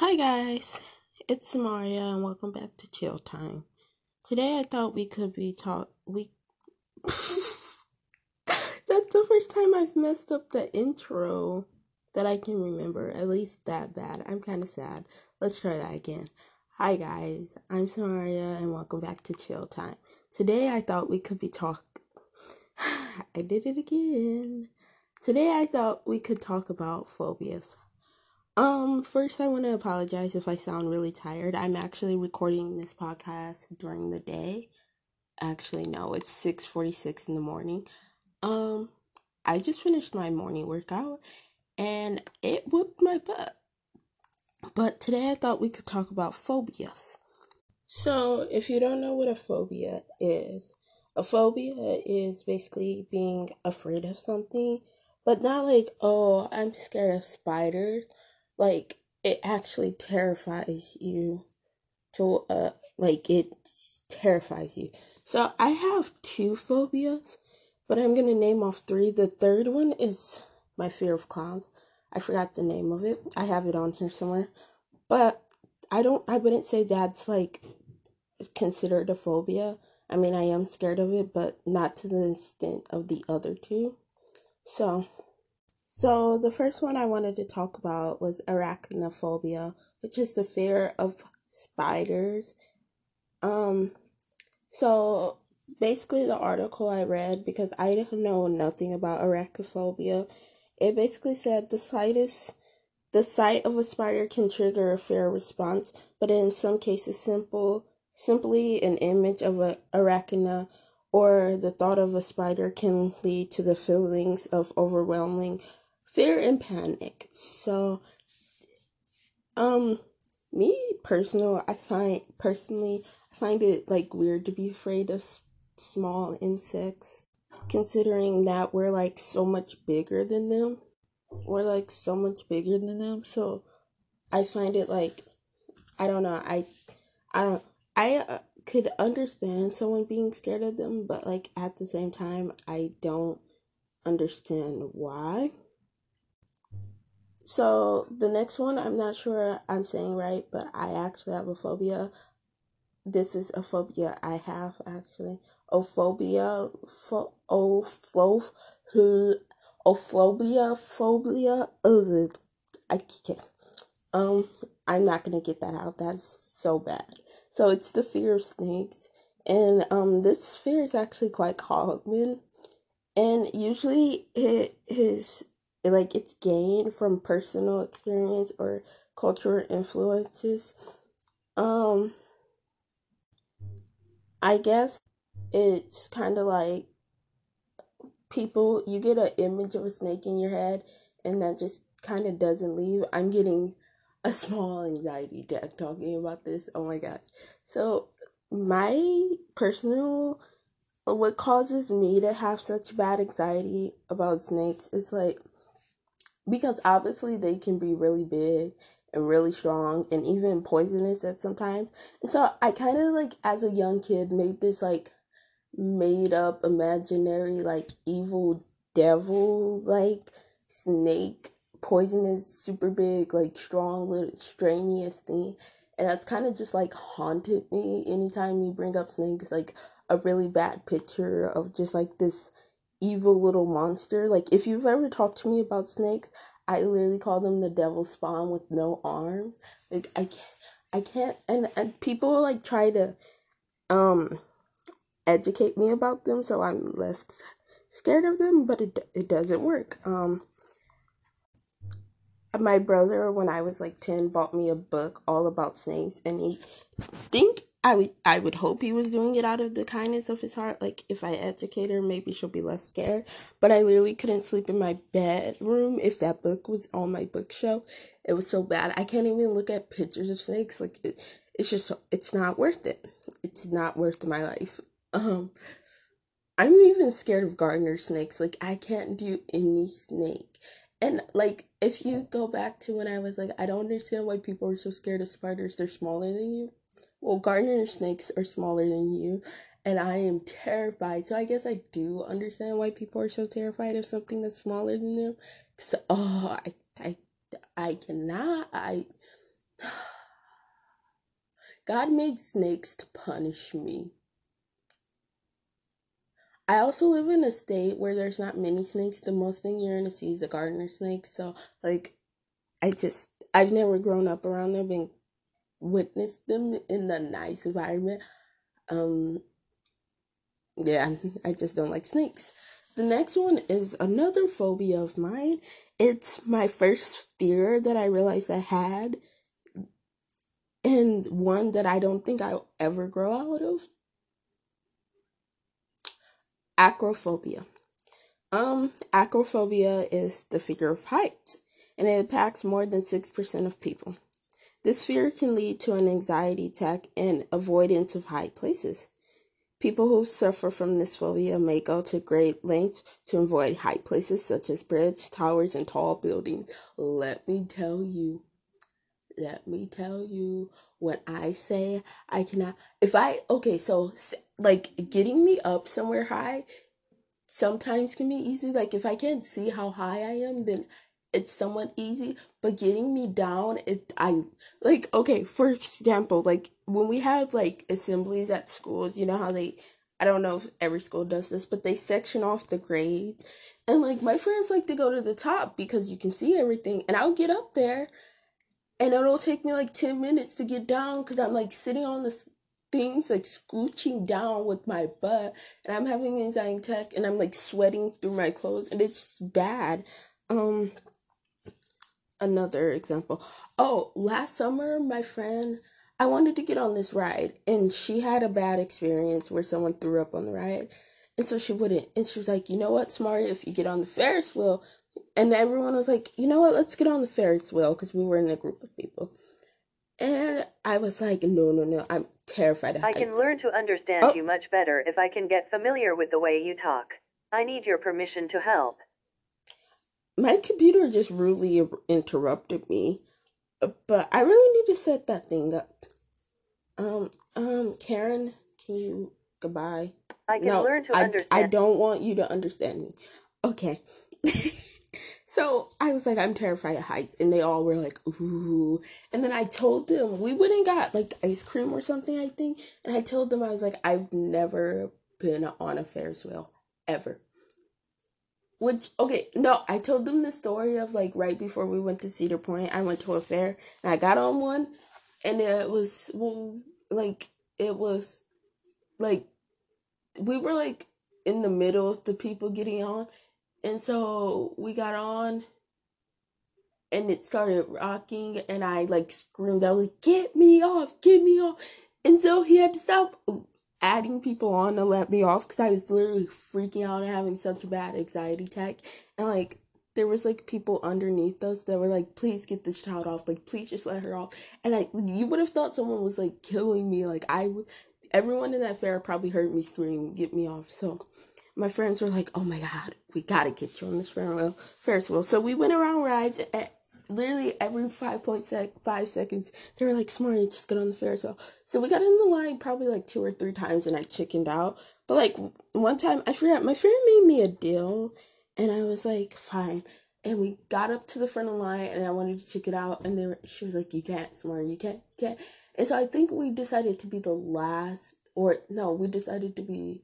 Hi guys, it's Samaria and welcome back to Chill Time. Today I thought we could be talk we That's the first time I've messed up the intro that I can remember, at least that bad. I'm kind of sad. Let's try that again. Hi guys, I'm Samaria and welcome back to Chill Time. Today I thought we could be talk I did it again. Today I thought we could talk about phobias. Um, first I want to apologize if I sound really tired. I'm actually recording this podcast during the day. Actually, no, it's 6:46 in the morning. Um, I just finished my morning workout and it whooped my butt. But today I thought we could talk about phobias. So, if you don't know what a phobia is, a phobia is basically being afraid of something, but not like, oh, I'm scared of spiders like it actually terrifies you to uh like it terrifies you. So I have two phobias, but I'm gonna name off three. The third one is my fear of clowns. I forgot the name of it. I have it on here somewhere. But I don't I wouldn't say that's like considered a phobia. I mean I am scared of it, but not to the extent of the other two. So so, the first one I wanted to talk about was arachnophobia, which is the fear of spiders. Um, so basically, the article I read, because I know nothing about arachnophobia, it basically said the slightest the sight of a spider can trigger a fear response, but in some cases, simple simply an image of a arachna or the thought of a spider can lead to the feelings of overwhelming fear and panic. So, um, me personal, I find personally, I find it like weird to be afraid of s- small insects, considering that we're like so much bigger than them. We're like so much bigger than them, so I find it like I don't know. I I don't. I uh, could understand someone being scared of them, but like at the same time, I don't understand why. So the next one, I'm not sure I'm saying right, but I actually have a phobia. This is a phobia I have actually. Ophobia, pho, opho, ophobia, phobia. Ugh, I can't. Um, I'm not gonna get that out. That's so bad. So it's the fear of snakes, and um, this fear is actually quite common, and usually it is like it's gained from personal experience or cultural influences. Um, I guess it's kind of like people you get an image of a snake in your head and that just kind of doesn't leave. I'm getting a small anxiety attack talking about this. Oh my god. So, my personal what causes me to have such bad anxiety about snakes is like because obviously they can be really big and really strong and even poisonous at sometimes. And so I kind of like as a young kid made this like made up imaginary like evil devil like snake poisonous super big like strong little strenuous thing. And that's kind of just like haunted me anytime you bring up snakes like a really bad picture of just like this evil little monster. Like if you've ever talked to me about snakes i literally call them the devil spawn with no arms. Like i can't i can't and and people like try to um educate me about them so I'm less scared of them, but it it doesn't work. Um my brother when I was like 10 bought me a book all about snakes and he think I would I would hope he was doing it out of the kindness of his heart. Like if I educate her maybe she'll be less scared. But I literally couldn't sleep in my bedroom if that book was on my bookshelf. It was so bad. I can't even look at pictures of snakes. Like it, it's just it's not worth it. It's not worth my life. Um I'm even scared of gardener snakes. Like I can't do any snake. And like if you go back to when I was like I don't understand why people are so scared of spiders. They're smaller than you. Well, gardener snakes are smaller than you and I am terrified. So I guess I do understand why people are so terrified of something that's smaller than them. So oh, I I I cannot. I God made snakes to punish me. I also live in a state where there's not many snakes. The most thing you're gonna see is a gardener snake. So like I just I've never grown up around them and witnessed them in a nice environment. Um yeah, I just don't like snakes. The next one is another phobia of mine. It's my first fear that I realized I had and one that I don't think I'll ever grow out of. Acrophobia. Um, acrophobia is the fear of heights, and it impacts more than 6% of people. This fear can lead to an anxiety attack and avoidance of high places. People who suffer from this phobia may go to great lengths to avoid high places such as bridges, towers, and tall buildings. Let me tell you, let me tell you, when I say I cannot, if I, okay, so like getting me up somewhere high sometimes can be easy. Like if I can't see how high I am, then it's somewhat easy. But getting me down, it I like okay. For example, like when we have like assemblies at schools, you know how they I don't know if every school does this, but they section off the grades. And like my friends like to go to the top because you can see everything. And I'll get up there and it'll take me like 10 minutes to get down because I'm like sitting on the things like scooching down with my butt and I'm having anxiety attack and I'm like sweating through my clothes and it's bad. Um another example. Oh, last summer my friend I wanted to get on this ride and she had a bad experience where someone threw up on the ride. And so she wouldn't. And she was like, you know what, Smart, if you get on the Ferris wheel, and everyone was like, you know what, let's get on the Ferris wheel because we were in a group of people. And I was like, no, no, no, I'm terrified of I heights. can learn to understand Oh. you much better if I can get familiar with the way you talk. I need your permission to help. My computer just rudely interrupted me, but I really need to set that thing up. Um, um, Karen, can you goodbye? I can No, learn to I, I don't want you to understand me. Okay. so I was like, I'm terrified of heights. And they all were like, ooh. And then I told them, we went and got like ice cream or something, I think. And I told them, I was like, I've never been on a Ferris wheel, ever. Which, okay, no, I told them the story of like right before we went to Cedar Point, I went to a fair and I got on one. And it was, well, like, it was like, we were like in the middle of the people getting on. And so we got on and it started rocking and I like screamed, I was like, get me off, get me off. And so he had to stop adding people on to let me off because I was literally freaking out and having such a bad anxiety attack. And like there was like people underneath us that were like, please get this child off, like please just let her off. And I you would have thought someone was like killing me. Like I everyone in that fair probably heard me scream, get me off. So my friends were like, "Oh my god, we gotta get you on this Ferris wheel." Ferris wheel. So we went around rides. At literally every five point sec five seconds, they were like, "Smarty, just get on the Ferris wheel." So we got in the line probably like two or three times, and I chickened out. But like one time, I forgot my friend made me a deal, and I was like, "Fine." And we got up to the front of the line, and I wanted to check it out, and they were, she was like, "You can't, Smarty, you can't, you can't." And so I think we decided to be the last, or no, we decided to be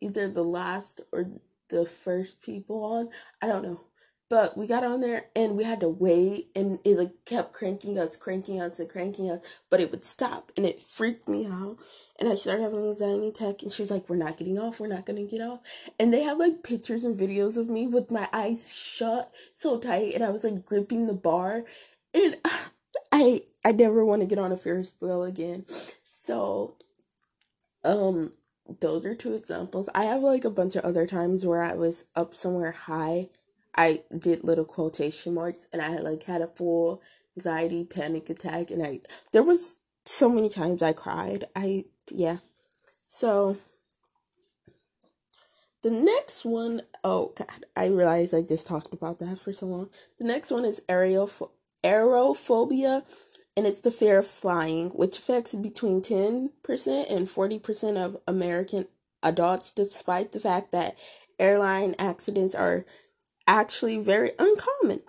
either the last or the first people on. I don't know. But we got on there and we had to wait and it like kept cranking us, cranking us, and cranking us, but it would stop and it freaked me out. And I started having anxiety attack and she was like, We're not getting off, we're not gonna get off. And they have like pictures and videos of me with my eyes shut so tight and I was like gripping the bar. And I I never want to get on a Ferris wheel again. So um those are two examples. I have like a bunch of other times where I was up somewhere high. I did little quotation marks and I like had a full anxiety panic attack and I there was so many times I cried. I yeah. So the next one, oh god, I realized I just talked about that for so long. The next one is aeroph- aerophobia and it's the fear of flying, which affects between 10% and 40% of American adults, despite the fact that airline accidents are actually very uncommon.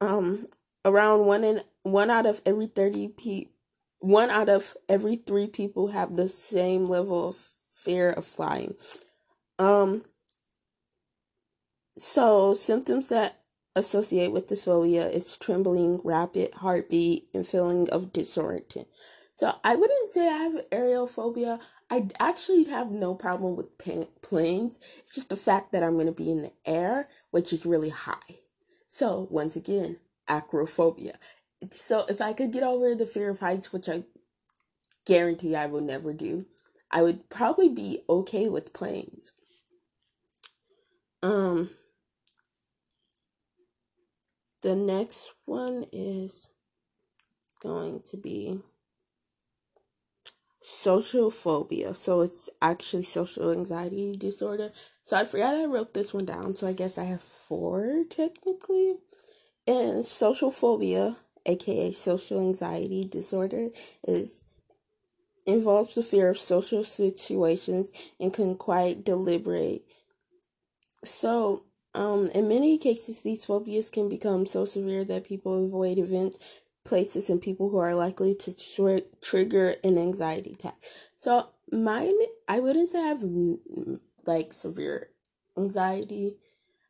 Um, around one in one out of every 30 pe- one out of every three people have the same level of fear of flying. Um, so symptoms that associate with this phobia is trembling, rapid heartbeat, and feeling of disorientation. So I wouldn't say I have aerial phobia. I actually have no problem with planes. It's just the fact that I'm going to be in the air, which is really high. So once again, acrophobia. So if I could get over the fear of heights, which I guarantee I will never do, I would probably be okay with planes. Um the next one is going to be social phobia. So it's actually social anxiety disorder. So I forgot I wrote this one down. So I guess I have four technically. And social phobia, aka social anxiety disorder, is involves the fear of social situations and can quite deliberate. So um, in many cases, these phobias can become so severe that people avoid events, places, and people who are likely to tr- trigger an anxiety attack. So, mine, I wouldn't say I have like severe anxiety,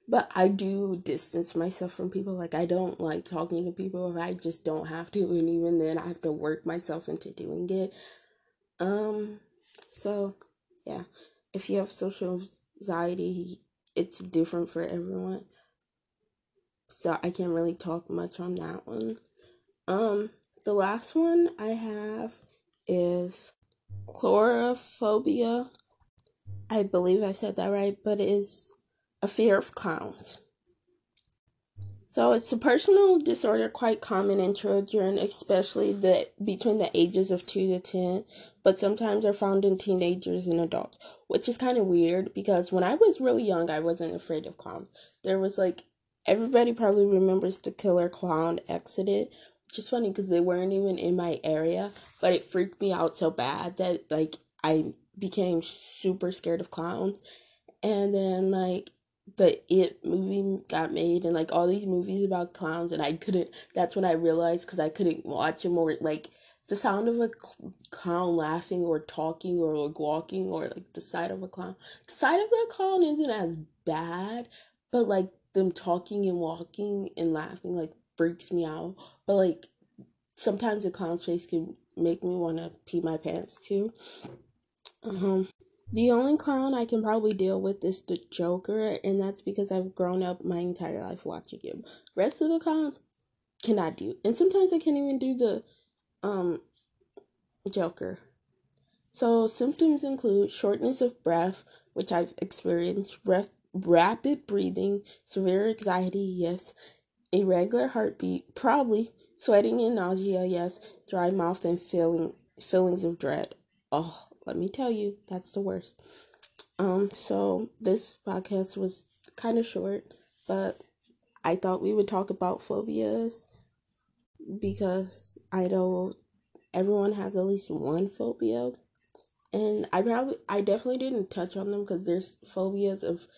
but I do distance myself from people. Like, I don't like talking to people if I just don't have to, and even then, I have to work myself into doing it. Um, so yeah, if you have social anxiety, it's different for everyone. So I can't really talk much on that one. Um, the last one I have is chlorophobia. I believe I said that right, but it is a fear of clowns. So it's a personal disorder quite common in children, especially the between the ages of 2 to 10, but sometimes are found in teenagers and adults, which is kind of weird because when I was really young, I wasn't afraid of clowns. There was like everybody probably remembers the killer clown Exodus, which is funny because they weren't even in my area, but it freaked me out so bad that like I became super scared of clowns. And then like the It movie got made and like all these movies about clowns, and I couldn't. That's when I realized because I couldn't watch them or like the sound of a cl- clown laughing or talking or like walking or like the sight of a clown. The sight of a clown isn't as bad, but like them talking and walking and laughing like freaks me out. But like sometimes a clown's face can make me want to pee my pants too. Um, the only clown I can probably deal with is the Joker, and that's because I've grown up my entire life watching him. Rest of the clowns cannot do, and sometimes I can't even do the um Joker. So symptoms include shortness of breath, which I've experienced, breath, rapid breathing, severe anxiety, yes, irregular heartbeat, probably sweating and nausea, yes, dry mouth and feeling feelings of dread. Oh, let me tell you, that's the worst. Um, so this podcast was kind of short, but I thought we would talk about phobias because I know everyone has at least one phobia. And I probably, I definitely didn't touch on them because there's phobias of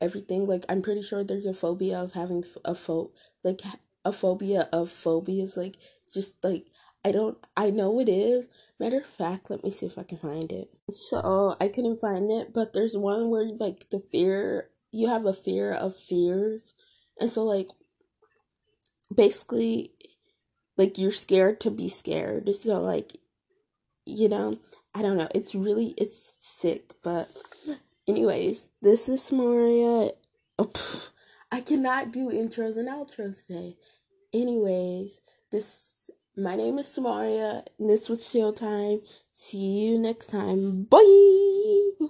everything. Like, I'm pretty sure there's a phobia of having a pho, like, a phobia of phobias. Like, just like, I don't, I know it is, Matter of fact, let me see if I can find it. So I couldn't find it, but there's one where like the fear you have a fear of fears. And so like basically like you're scared to be scared. So like you know, I don't know. It's really it's sick, but anyways, this is Maria. Oh, I cannot do intros and outros today. Anyways, this my name is Samaria, and this was Chill Time. See you next time. Bye!